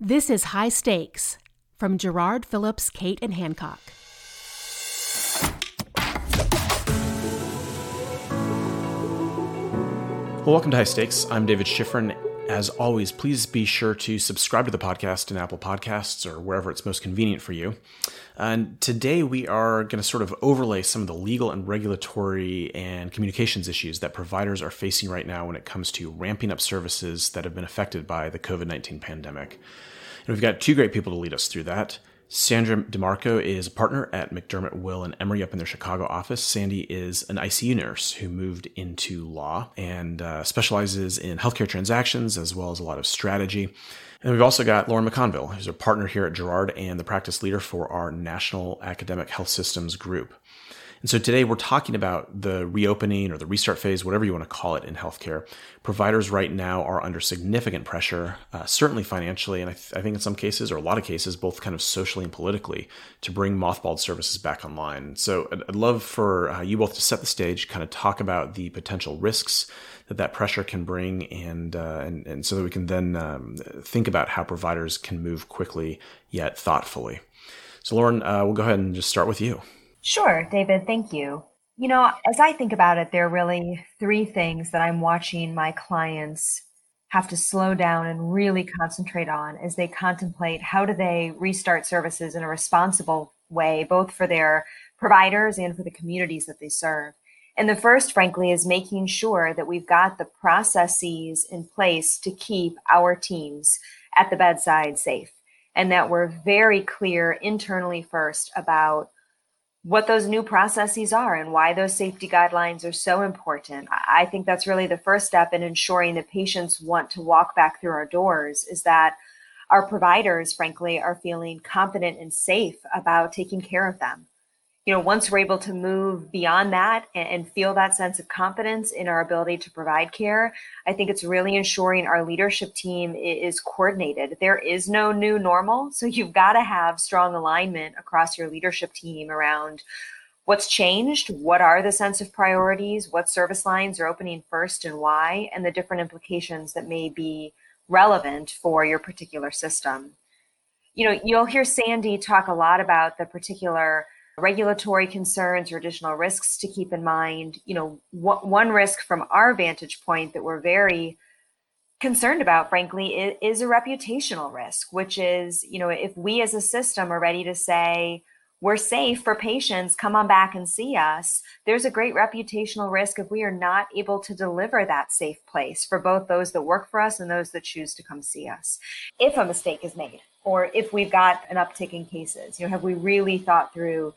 This is High Stakes from Jarrard Phillips, Cate, and Hancock. Well, welcome to High Stakes. I'm David Schifrin. As always, please be sure to subscribe to the podcast in Apple Podcasts or wherever it's most convenient for you. And today we are going to sort of overlay some of the legal and regulatory and communications issues that providers are facing right now when it comes to ramping up services that have been affected by the COVID 19 pandemic. And we've got two great people to lead us through that. Sandra DeMarco is a partner at McDermott Will and Emery up in their Chicago office. Sandy is an ICU nurse who moved into law and uh, specializes in healthcare transactions as well as a lot of strategy. And we've also got Lauren McConville, who's a partner here at Jarrard and the practice leader for our National Academic Health Systems Group. And so today we're talking about the reopening or the restart phase, whatever you want to call it in healthcare. Providers right now are under significant pressure, uh, certainly financially, and I, th- I, think in some cases, or a lot of cases, both kind of socially and politically, to bring mothballed services back online. So I'd, I'd love for uh, you both to set the stage, kind of talk about the potential risks that that pressure can bring, and uh, and, and so that we can then um, think about how providers can move quickly yet thoughtfully. So Lauren, uh, we'll go ahead and just start with you. Sure, David, thank you. You know, as I think about it, there are really three things that I'm watching my clients have to slow down and really concentrate on as they contemplate how do they restart services in a responsible way, both for their providers and for the communities that they serve. And the first, frankly, is making sure that we've got the processes in place to keep our teams at the bedside safe and that we're very clear internally first about what those new processes are and why those safety guidelines are so important. I think that's really the first step in ensuring that patients want to walk back through our doors is that our providers, frankly, are feeling confident and safe about taking care of them you know, once we're able to move beyond that and, feel that sense of confidence in our ability to provide care, I think it's really ensuring our leadership team is coordinated. There is no new normal. So you've got to have strong alignment across your leadership team around what's changed, what are the sense of priorities, what service lines are opening first and why, and the different implications that may be relevant for your particular system. You know, you'll hear Sandy talk a lot about the particular regulatory concerns or additional risks to keep in mind. You know, one risk from our vantage point that we're very concerned about, frankly, is, is a reputational risk, which is, you know, if we as a system are ready to say, we're safe for patients, come on back and see us. There's a great reputational risk if we are not able to deliver that safe place for both those that work for us and those that choose to come see us. If a mistake is made, or if we've got an uptick in cases, you know, have we really thought through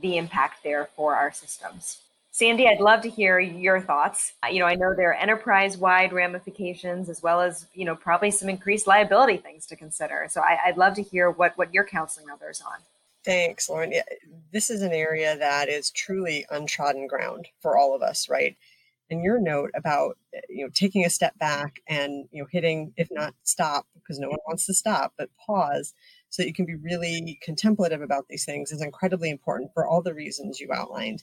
the impact there for our systems. Sandy, I'd love to hear your thoughts. You know, I know there are enterprise-wide ramifications as well as, you know, probably some increased liability things to consider. So I, would love to hear what what you're counseling others on. Thanks, Lauren. Yeah, this is an area that is truly untrodden ground for all of us, right? And your note about you know taking a step back and you know hitting, if not stop, because no one wants to stop, but pause so that you can be really contemplative about these things is incredibly important for all the reasons you outlined.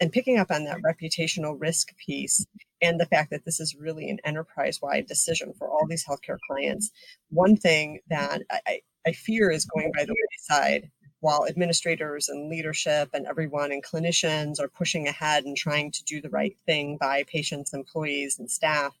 And picking up on that reputational risk piece and the fact that this is really an enterprise wide decision for all these healthcare clients, one thing that I, I fear is going by the wayside while administrators and leadership and everyone and clinicians are pushing ahead and trying to do the right thing by patients, employees, and staff,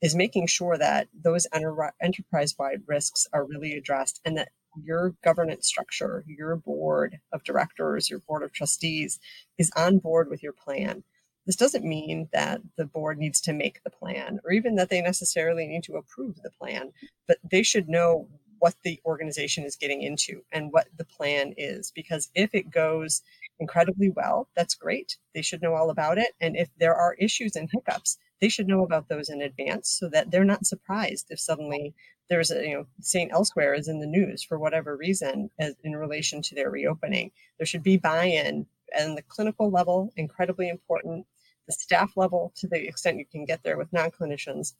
is making sure that those enter- enterprise wide risks are really addressed and that your governance structure, your board of directors, your board of trustees is on board with your plan. This doesn't mean that the board needs to make the plan or even that they necessarily need to approve the plan, but they should know what the organization is getting into and what the plan is. Because if it goes incredibly well, that's great. They should know all about it. And if there are issues and hiccups, they should know about those in advance so that they're not surprised if suddenly there's a you know St. Elsewhere is in the news for whatever reason as in relation to their reopening. There should be buy-in and the clinical level incredibly important, the staff level to the extent you can get there with non-clinicians,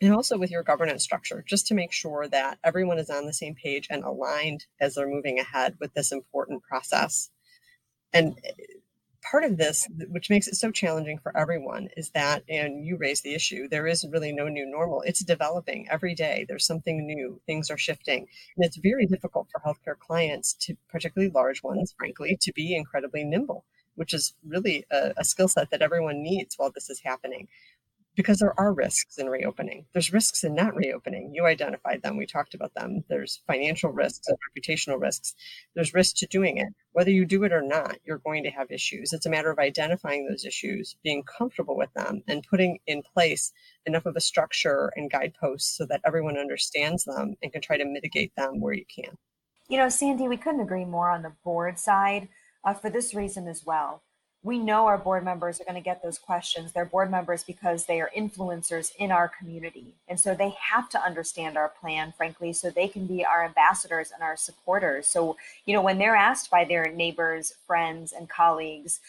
and also with your governance structure, just to make sure that everyone is on the same page and aligned as they're moving ahead with this important process. And part of this, which makes it so challenging for everyone, is that, and you raise the issue, there is really no new normal. It's developing every day. There's something new, things are shifting. And it's very difficult for healthcare clients to, particularly large ones, frankly, to be incredibly nimble, which is really a, a skill set that everyone needs while this is happening because there are risks in reopening. There's risks in not reopening. You identified them. We talked about them. There's financial risks and reputational risks. There's risk to doing it. Whether you do it or not, you're going to have issues. It's a matter of identifying those issues, being comfortable with them, and putting in place enough of a structure and guideposts so that everyone understands them and can try to mitigate them where you can. You know, Sandy, we couldn't agree more on the board side uh, for this reason as well we know our board members are going to get those questions. They're board members because they are influencers in our community. And so they have to understand our plan, frankly, so they can be our ambassadors and our supporters. So, you know, when they're asked by their neighbors, friends, and colleagues,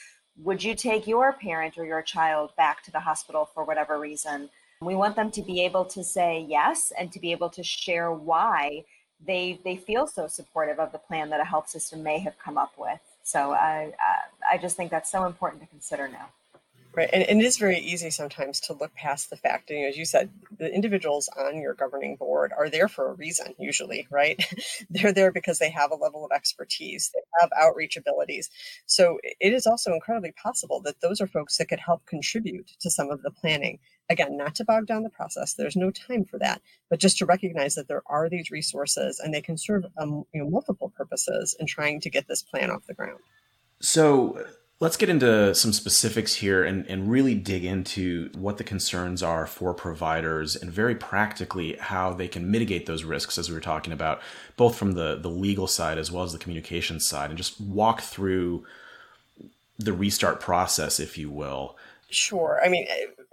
would you take your parent or your child back to the hospital for whatever reason? We want them to be able to say yes and to be able to share why they they feel so supportive of the plan that a health system may have come up with. So I, uh, I just think that's so important to consider now. Right. And, and, it is very easy sometimes to look past the fact, and you as you said, the individuals on your governing board are there for a reason, usually, right? They're there because they have a level of expertise, they have outreach abilities. So it is also incredibly possible that those are folks that could help contribute to some of the planning. Again, not to bog down the process, there's no time for that, but just to recognize that there are these resources and they can serve um, you know, multiple purposes in trying to get this plan off the ground. So let's get into some specifics here and, and really dig into what the concerns are for providers and very practically how they can mitigate those risks as we were talking about, both from the, the legal side as well as the communication side, and just walk through the restart process, if you will. Sure. I mean,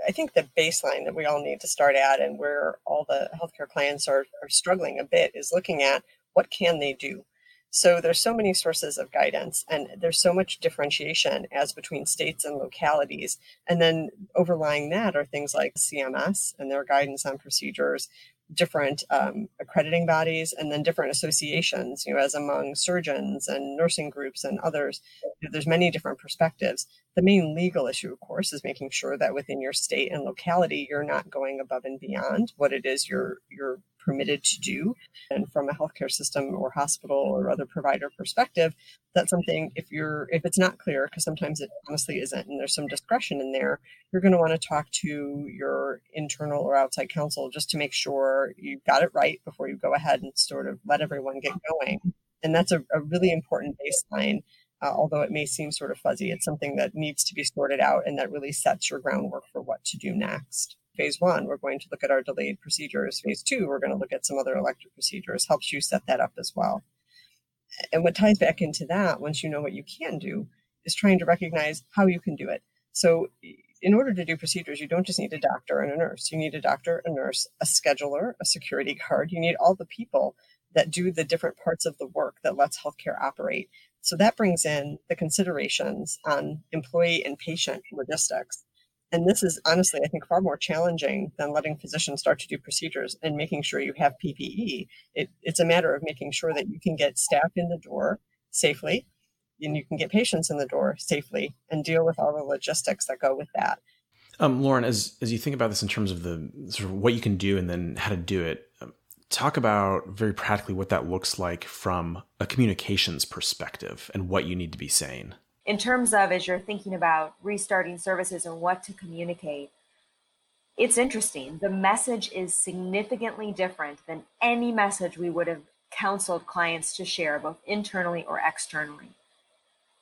I think the baseline that we all need to start at and where all the healthcare clients are, are struggling a bit is looking at what can they do so there's so many sources of guidance and there's so much differentiation as between states and localities. And then overlying that are things like CMS and their guidance on procedures, different um, accrediting bodies, and then different associations, you know, as among surgeons and nursing groups and others. You know, there's many different perspectives. The main legal issue, of course, is making sure that within your state and locality, you're not going above and beyond what it is you're you're permitted to do. And from a healthcare system or hospital or other provider perspective, that's something if you're if it's not clear, because sometimes it honestly isn't, and there's some discretion in there, you're going to want to talk to your internal or outside counsel just to make sure you got it right before you go ahead and sort of let everyone get going. And that's a, a really important baseline. Uh, although it may seem sort of fuzzy, it's something that needs to be sorted out and that really sets your groundwork for what to do next phase one, we're going to look at our delayed procedures. Phase two, we're going to look at some other elective procedures, helps you set that up as well. And what ties back into that, once you know what you can do, is trying to recognize how you can do it. So, in order to do procedures, you don't just need a doctor and a nurse. You need a doctor, a nurse, a scheduler, a security guard. You need all the people that do the different parts of the work that lets healthcare operate. So that brings in the considerations on employee and patient logistics. And this is honestly, I think, far more challenging than letting physicians start to do procedures and making sure you have PPE. It, it's a matter of making sure that you can get staff in the door safely and you can get patients in the door safely and deal with all the logistics that go with that. Um, Lauren, as as you think about this in terms of the sort of what you can do and then how to do it, um, talk about very practically what that looks like from a communications perspective and what you need to be saying in terms of as you're thinking about restarting services and what to communicate, it's interesting. The message is significantly different than any message we would have counseled clients to share, both internally or externally.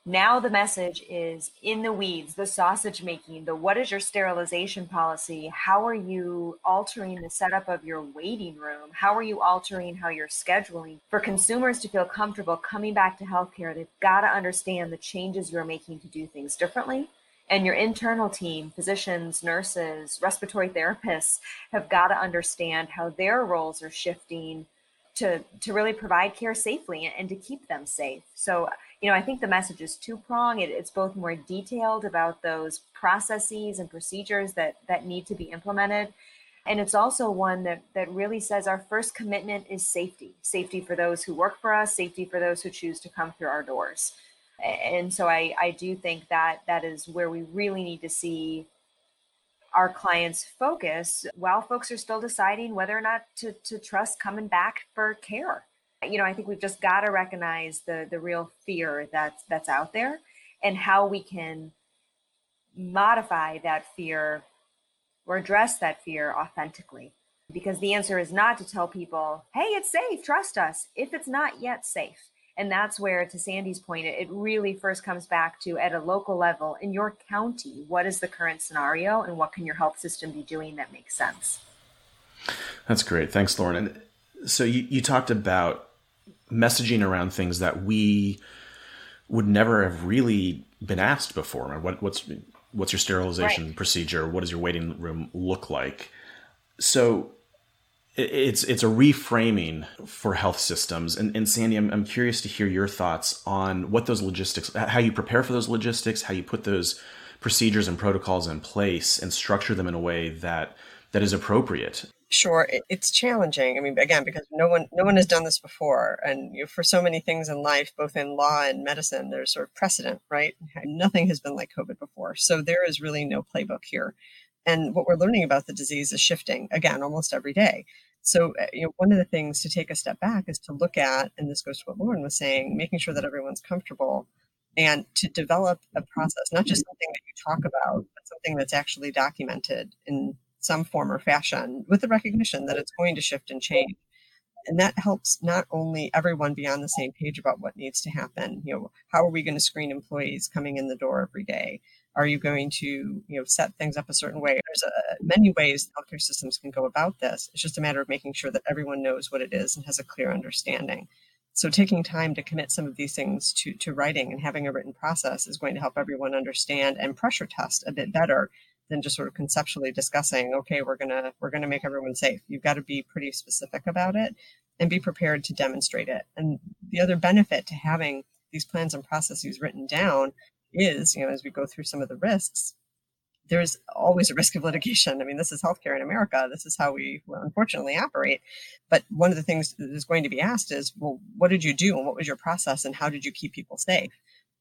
Now the message is in the weeds, the sausage making, the what is your sterilization policy? How are you altering the setup of your waiting room? How are you altering how you're scheduling? For consumers to feel comfortable coming back to healthcare, they've got to understand the changes you're making to do things differently. And your internal team, physicians, nurses, respiratory therapists, have got to understand how their roles are shifting to, to really provide care safely and to keep them safe. So you know, I think the message is two prong. It, it's both more detailed about those processes and procedures that that need to be implemented, and it's also one that that really says our first commitment is safety, safety for those who work for us, safety for those who choose to come through our doors. And so I, I do think that that is where we really need to see our clients focus while folks are still deciding whether or not to, to trust coming back for care. You know, I think we've just got to recognize the the real fear that's that's out there and how we can modify that fear or address that fear authentically. Because the answer is not to tell people, hey, it's safe, trust us, if it's not yet safe. And that's where, to Sandy's point, it really first comes back to at a local level in your county, what is the current scenario and what can your health system be doing that makes sense? That's great. Thanks, Lauren. And so you, you talked about messaging around things that we would never have really been asked before. What, what's what's your sterilization right. procedure? What does your waiting room look like? So it's it's a reframing for health systems. And, and Sandy, I'm, I'm curious to hear your thoughts on what those logistics, how you prepare for those logistics, how you put those procedures and protocols in place and structure them in a way that that is appropriate Sure, it's challenging. I mean, again, because no one no one has done this before, and you know, for so many things in life, both in law and medicine, there's sort of precedent, right? Nothing has been like COVID before, so there is really no playbook here. And what we're learning about the disease is shifting again almost every day. So, uh, you know, one of the things to take a step back is to look at, and this goes to what Lauren was saying, making sure that everyone's comfortable and to develop a process, not just something that you talk about, but something that's actually documented in some form or fashion with the recognition that it's going to shift and change. And that helps not only everyone be on the same page about what needs to happen. You know how are we going to screen employees coming in the door every day? Are you going to you know set things up a certain way? There's a, many ways healthcare systems can go about this. It's just a matter of making sure that everyone knows what it is and has a clear understanding. So taking time to commit some of these things to, to writing and having a written process is going to help everyone understand and pressure test a bit better than just sort of conceptually discussing okay we're gonna we're gonna make everyone safe. You've got to be pretty specific about it and be prepared to demonstrate it. And the other benefit to having these plans and processes written down is you know as we go through some of the risks there's always a risk of litigation. I mean this is healthcare in america. This is how we unfortunately operate. But one of the things that is going to be asked is well what did you do and what was your process and how did you keep people safe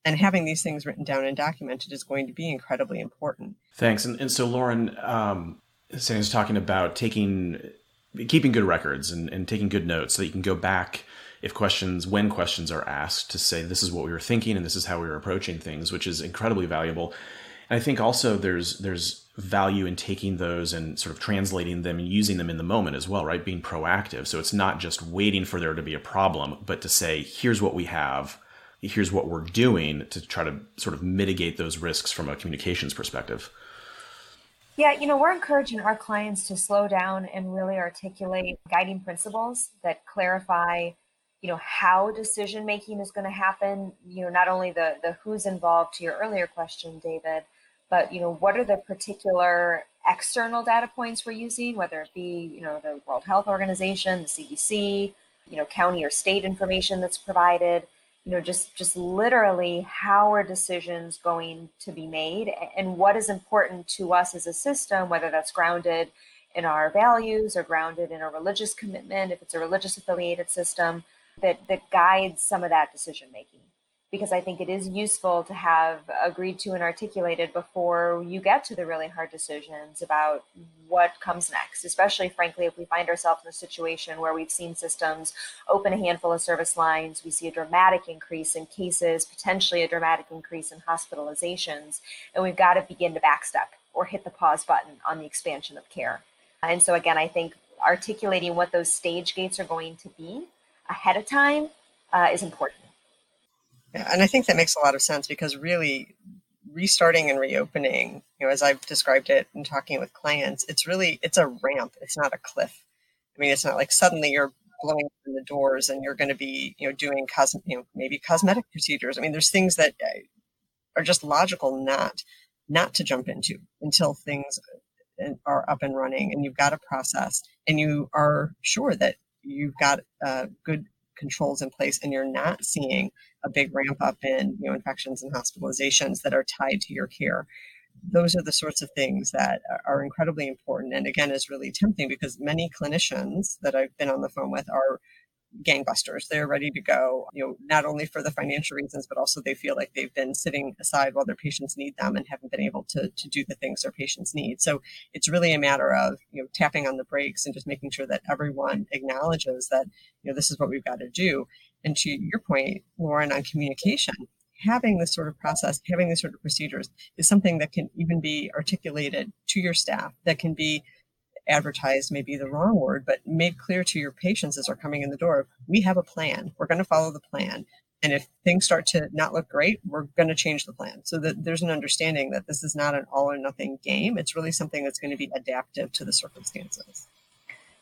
and having these things written down and documented is going to be incredibly important. Thanks. And, and so, Lauren, um, Sandy's talking about taking, keeping good records and, and taking good notes so that you can go back if questions, when questions are asked, to say this is what we were thinking and this is how we were approaching things, which is incredibly valuable. And I think also there's there's value in taking those and sort of translating them and using them in the moment as well, right? Being proactive. So it's not just waiting for there to be a problem, but to say, here's what we have here's what we're doing to try to sort of mitigate those risks from a communications perspective. Yeah, you know, we're encouraging our clients to slow down and really articulate guiding principles that clarify, you know, how decision making is going to happen, you know, not only the the who's involved to your earlier question, David, but you know, what are the particular external data points we're using, whether it be, you know, the World Health Organization, the CDC, you know, county or state information that's provided you know just just literally how are decisions going to be made and what is important to us as a system whether that's grounded in our values or grounded in a religious commitment if it's a religious affiliated system that that guides some of that decision making because I think it is useful to have agreed to and articulated before you get to the really hard decisions about what comes next, especially, frankly, if we find ourselves in a situation where we've seen systems open a handful of service lines, we see a dramatic increase in cases, potentially a dramatic increase in hospitalizations, and we've got to begin to backstep or hit the pause button on the expansion of care. And so, again, I think articulating what those stage gates are going to be ahead of time uh, is important. Yeah, and I think that makes a lot of sense because really restarting and reopening, you know, as I've described it and talking with clients, it's really it's a ramp. It's not a cliff. I mean, it's not like suddenly you're blowing open the doors and you're going to be, you know, doing cos, you know, maybe cosmetic procedures. I mean, there's things that uh, are just logical not not to jump into until things uh, are up and running and you've got a process and you are sure that you've got uh, good controls in place and you're not seeing a big ramp up in you know infections and hospitalizations that are tied to your care. Those are the sorts of things that are incredibly important and again is really tempting because many clinicians that i've been on the phone with are gangbusters. They're ready to go, you know, not only for the financial reasons, but also they feel like they've been sitting aside while their patients need them and haven't been able to, to do the things their patients need. So it's really a matter of, you know, tapping on the brakes and just making sure that everyone acknowledges that, you know, this is what we've got to do. And to your point, Lauren, on communication, having this sort of process, having these sort of procedures is something that can even be articulated to your staff, that can be advertised may be the wrong word, but made clear to your patients as they're coming in the door. We have a plan. We're going to follow the plan. And if things start to not look great, we're going to change the plan. So that there's an understanding that this is not an all or nothing game. It's really something that's going to be adaptive to the circumstances.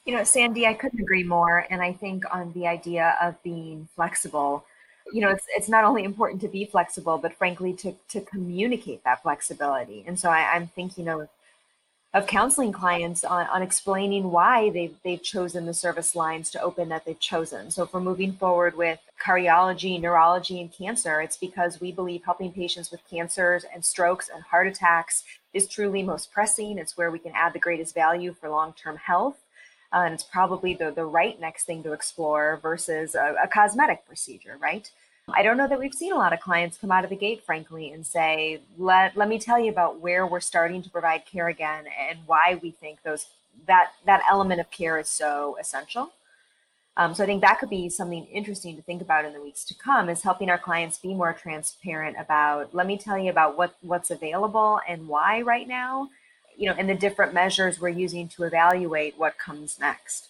You know, Sandy, I couldn't agree more. And I think on the idea of being flexible, you know, it's, it's not only important to be flexible, but frankly, to, to communicate that flexibility. And so I, I'm thinking of of counseling clients on, on explaining why they've, they've chosen the service lines to open that they've chosen. So, for moving forward with cardiology, neurology, and cancer, it's because we believe helping patients with cancers and strokes and heart attacks is truly most pressing. It's where we can add the greatest value for long term health. Uh, and it's probably the, the right next thing to explore versus a, a cosmetic procedure, right? I don't know that we've seen a lot of clients come out of the gate, frankly, and say, "Let let me tell you about where we're starting to provide care again and why we think those that that element of care is so essential." Um, so I think that could be something interesting to think about in the weeks to come is helping our clients be more transparent about. Let me tell you about what what's available and why right now, you know, and the different measures we're using to evaluate what comes next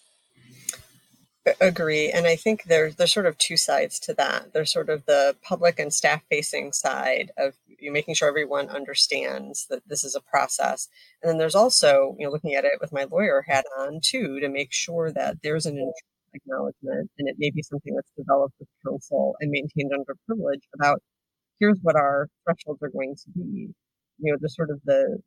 agree and i think there's there's sort of two sides to that. There's sort of the public and staff facing side of you making sure everyone understands that this is a process. And then there's also you know looking at it with my lawyer hat on too to make sure that there's an acknowledgement and it may be something that's developed with counsel and maintained under privilege about here's what our thresholds are going to be. You know the sort of the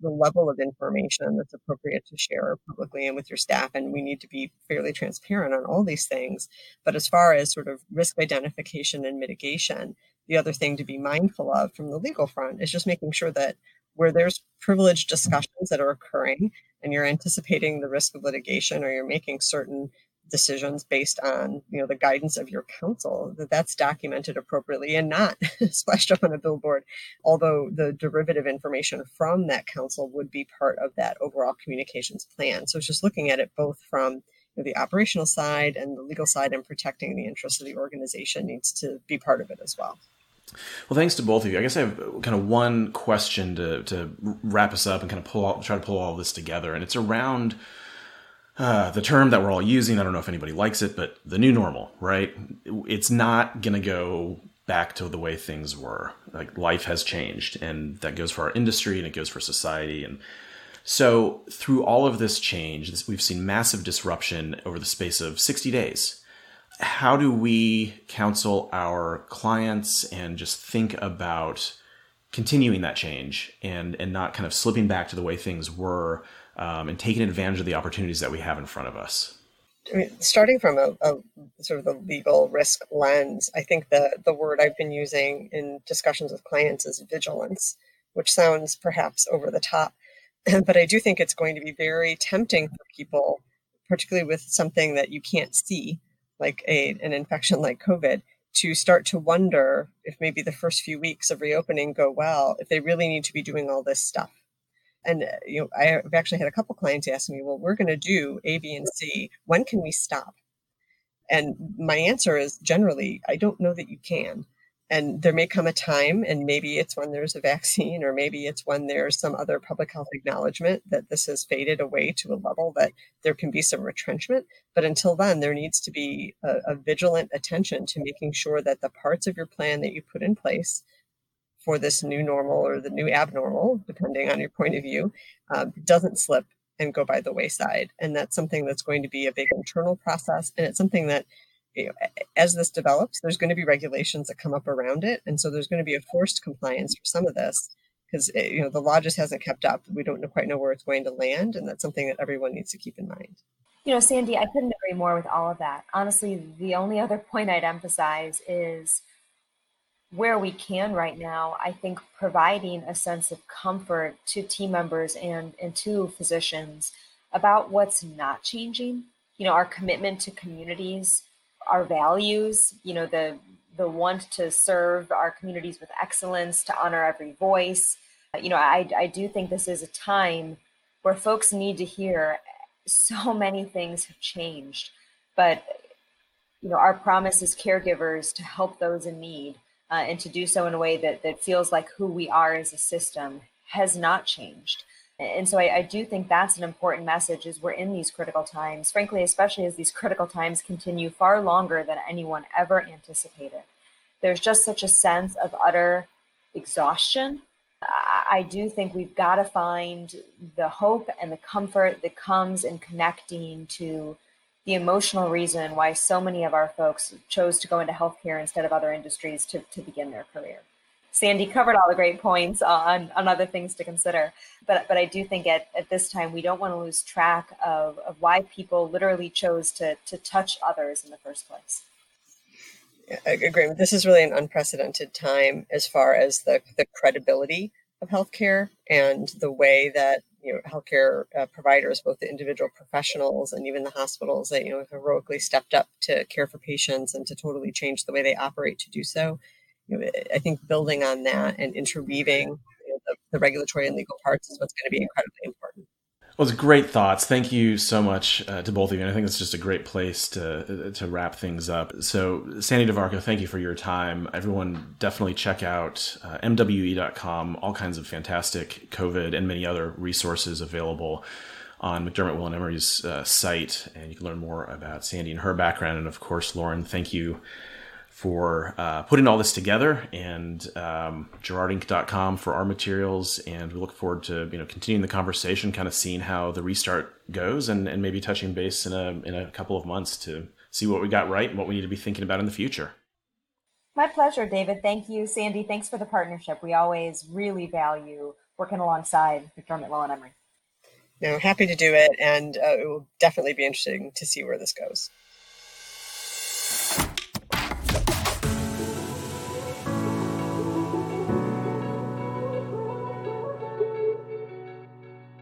the level of information that's appropriate to share publicly and with your staff. And we need to be fairly transparent on all these things. But as far as sort of risk identification and mitigation, the other thing to be mindful of from the legal front is just making sure that where there's privileged discussions that are occurring and you're anticipating the risk of litigation or you're making certain decisions based on you know the guidance of your counsel that that's documented appropriately and not splashed up on a billboard. Although the derivative information from that counsel would be part of that overall communications plan. So it's just looking at it both from you know, the operational side and the legal side and protecting the interests of the organization needs to be part of it as well. Well, thanks to both of you. I guess I have kind of one question to, to wrap us up and kind of pull all, try to pull all this together, and it's around uh, the term that we're all using, I don't know if anybody likes it, but the new normal, right? It's not going to go back to the way things were. Like life has changed, and that goes for our industry and it goes for society. And so, through all of this change, we've seen massive disruption over the space of 60 days. How do we counsel our clients and just think about continuing that change and, and not kind of slipping back to the way things were? Um, and taking advantage of the opportunities that we have in front of us? I mean, starting from a, a, sort of the legal risk lens, I think the the word I've been using in discussions with clients is vigilance, which sounds perhaps over the top, but I do think it's going to be very tempting for people, particularly with something that you can't see, like a an infection like COVID, to start to wonder if maybe the first few weeks of reopening go well, if they really need to be doing all this stuff and uh, you know, I've actually had a couple clients ask me, "Well, we're going to do A, B, and C. When can we stop?" And my answer is generally, I don't know that you can. And there may come a time, and maybe it's when there's a vaccine, or maybe it's when there's some other public health acknowledgement that this has faded away to a level that there can be some retrenchment. But until then, there needs to be a, a vigilant attention to making sure that the parts of your plan that you put in place for this new normal or the new abnormal, depending on your point of view, um, doesn't slip and go by the wayside. And that's something that's going to be a big internal process. And it's something that, you know, as this develops, there's going to be regulations that come up around it. And so there's going to be a forced compliance for some of this because, eh, you know, the law just hasn't kept up. We don't quite know where it's going to land. And that's something that everyone needs to keep in mind. You know, Sandy, I couldn't agree more with all of that. Honestly, the only other point I'd emphasize is where we can right now, I think providing a sense of comfort to team members and, and to physicians about what's not changing. You know, our commitment to communities our values, you know, the the want to serve our communities with excellence, to honor every voice. You know, I, I do think this is a time where folks need to hear so many things have changed, but you know, our promise as caregivers to help those in need uh, and to do so in a way that, that feels like who we are as a system has not changed. And so I, I, do think that's an important message as we're in these critical times, frankly, especially as these critical times continue far longer than anyone ever anticipated. There's just such a sense of utter exhaustion. I do think we've got to find the hope and the comfort that comes in connecting to the emotional reason why so many of our folks chose to go into healthcare instead of other industries to, to begin their career. Sandy covered all the great points on, on other things to consider. But, but I do think at, at this time, we don't want to lose track of, of why people literally chose to, to touch others in the first place. I agree. This is really an unprecedented time as far as the, the credibility of healthcare and the way that you know healthcare uh, providers, both the individual professionals and even the hospitals, that you know heroically stepped up to care for patients and to totally change the way they operate to do so. You know, I think building on that and interweaving you know, the, the regulatory and legal parts is what's going to be incredibly important. Well, it's great thoughts. Thank you so much uh, to both of you. And I think it's just a great place to uh, to wrap things up. So, Sandy DeMarco, thank you for your time. Everyone, definitely check out uh, MWE.com. All kinds of fantastic COVID and many other resources available on McDermott Will and Emery's uh, site, and you can learn more about Sandy and her background. And of course, Lauren, thank you for uh, putting all this together and um, jarrardinc.com for our materials. And we look forward to you know continuing the conversation kind of seeing how the restart goes and, and maybe touching base in a in a couple of months to see what we got right and what we need to be thinking about in the future. My pleasure david. Thank you. Sandy thanks for the partnership. We always really value working alongside mcdermott will and emery. No happy to do it and uh, it will definitely be interesting to see where this goes